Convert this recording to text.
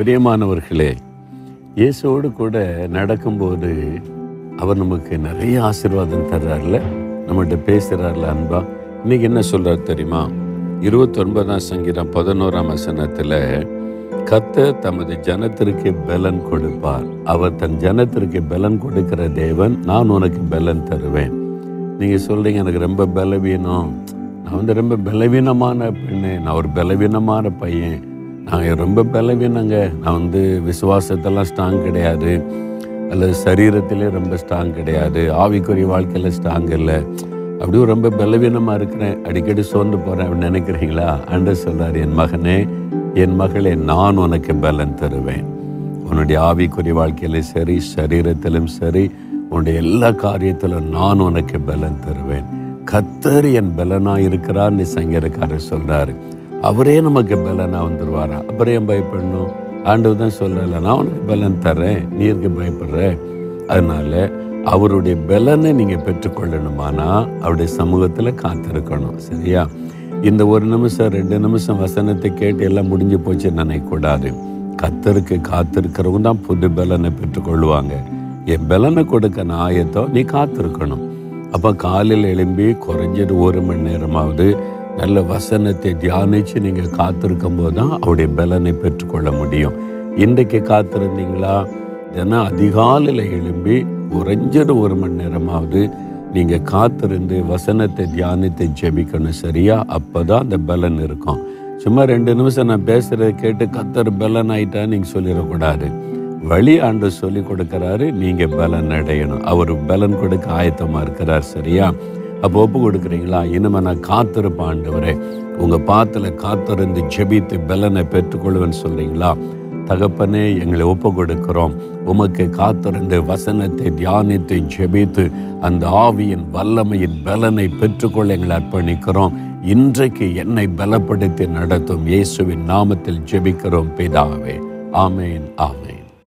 பிரியமானவர்களே இயேசுவோடு கூட நடக்கும்போது அவர் நமக்கு நிறைய ஆசீர்வாதம் தர்றாருல நம்மகிட்ட பேசுகிறார்ல அன்பா. இன்னைக்கு என்ன சொல்கிறார் தெரியுமா? இருபத்தொன்பதாம் சங்கீதம் பதினோராம் வசனத்தில் கத்த தமது ஜனத்திற்கு பலன் கொடுப்பார். அவர் தன் ஜனத்திற்கு பலன் கொடுக்கிற தேவன் நான் உனக்கு பலன் தருவேன். நீங்கள் சொல்கிறீங்க எனக்கு ரொம்ப பலவீனம். நான் வந்து ரொம்ப பலவீனமான பெண்ணு. நான் ஒரு பலவீனமான பையன். நான் ரொம்ப பலவீனங்க. நான் வந்து விசுவாசத்தெல்லாம் ஸ்ட்ராங் கிடையாது. அல்லது சரீரத்திலே ரொம்ப ஸ்ட்ராங் கிடையாது. ஆவிக்குரிய வாழ்க்கையில் ஸ்ட்ராங் இல்லை. அப்படியும் ரொம்ப பலவீனமாக இருக்கிறேன். அடிக்கடி சோர்ந்து போகிறேன் அப்படின்னு நினைக்கிறீங்களா? அன்று சொல்கிறார் என் மகனே என் மகளே நான் உனக்கு பலன் தருவேன். உன்னுடைய ஆவிக்குரிய வாழ்க்கையிலும் சரி சரீரத்திலும் சரி உன்னுடைய எல்லா காரியத்திலும் நான் உனக்கு பலன் தருவேன். கத்தர் என் பலனா இருக்கிறான்னு சங்கீதக்காரர் சொல்கிறாரு அவரே நமக்கு பலனாக வந்துடுவாரா அப்புறம் ஏன் பயப்படணும்? ஆண்டவர் தான் சொல்லல நான் உனக்கு பலன் தரேன் நீ இருக்க பயப்படுற? அதனால அவருடைய பலனை நீங்கள் பெற்றுக்கொள்ளணுமானா அவருடைய சமூகத்தில் காத்திருக்கணும் சரியா? இந்த ஒரு நிமிஷம் ரெண்டு நிமிஷம் வசனத்தை கேட்டு எல்லாம் முடிஞ்சு போச்சு நினைக்கக்கூடாது. கத்தருக்கு காத்திருக்கிறவங்க தான் புது பலனை பெற்றுக்கொள்வாங்க. என் பலனை கொடுக்க நான் ஆயத்தோ நீ காத்திருக்கணும். அப்போ காலையில் எழும்பி குறைஞ்சது ஒரு மணி நேரமாவது நல்ல வசனத்தை தியானித்து நீங்கள் காத்திருக்கும் போது தான் அவருடைய பலனை பெற்றுக்கொள்ள முடியும். இன்றைக்கு காத்திருந்தீங்களா? தினம் அதிகாலையில் எழும்பி குறைஞ்சது ஒரு மணி நேரமாவது நீங்கள் காத்திருந்து வசனத்தை தியானித்து ஜெபிக்கணும் சரியா? அப்போ தான் அந்த பலன் இருக்கும். சும்மா ரெண்டு நிமிஷம் நான் பேசுகிறத கேட்டு கத்தர் பலன் ஆயிட்டா நீங்கள் சொல்லிடக்கூடாது. வழி ஆண்டு சொல்லி கொடுக்குறாரு நீங்க பலன் அடையணும். அவர் பலன் கொடுக்க ஆயத்தமா இருக்கிறார் சரியா? அப்போ ஒப்பு கொடுக்குறீங்களா? இனிமே நான் காத்திருப்பேன் ஆண்டவரே. பாத்தில் காத்திருந்து ஜெபித்து பலனை பெற்றுக்கொள்வேன்னு சொல்கிறீங்களா தகப்பனே எங்களை ஒப்பு கொடுக்கிறோம். உமக்கு காத்திருந்து வசனத்தை தியானித்து ஜெபித்து அந்த ஆவியின் வல்லமையின் பலனை பெற்றுக்கொள்ள எங்களை அர்ப்பணிக்கிறோம். இன்றைக்கு என்னை பலப்படுத்தி நடத்தும் இயேசுவின் நாமத்தில் ஜெபிக்கிறோம் பிதாவே. ஆமேன் ஆமேன்.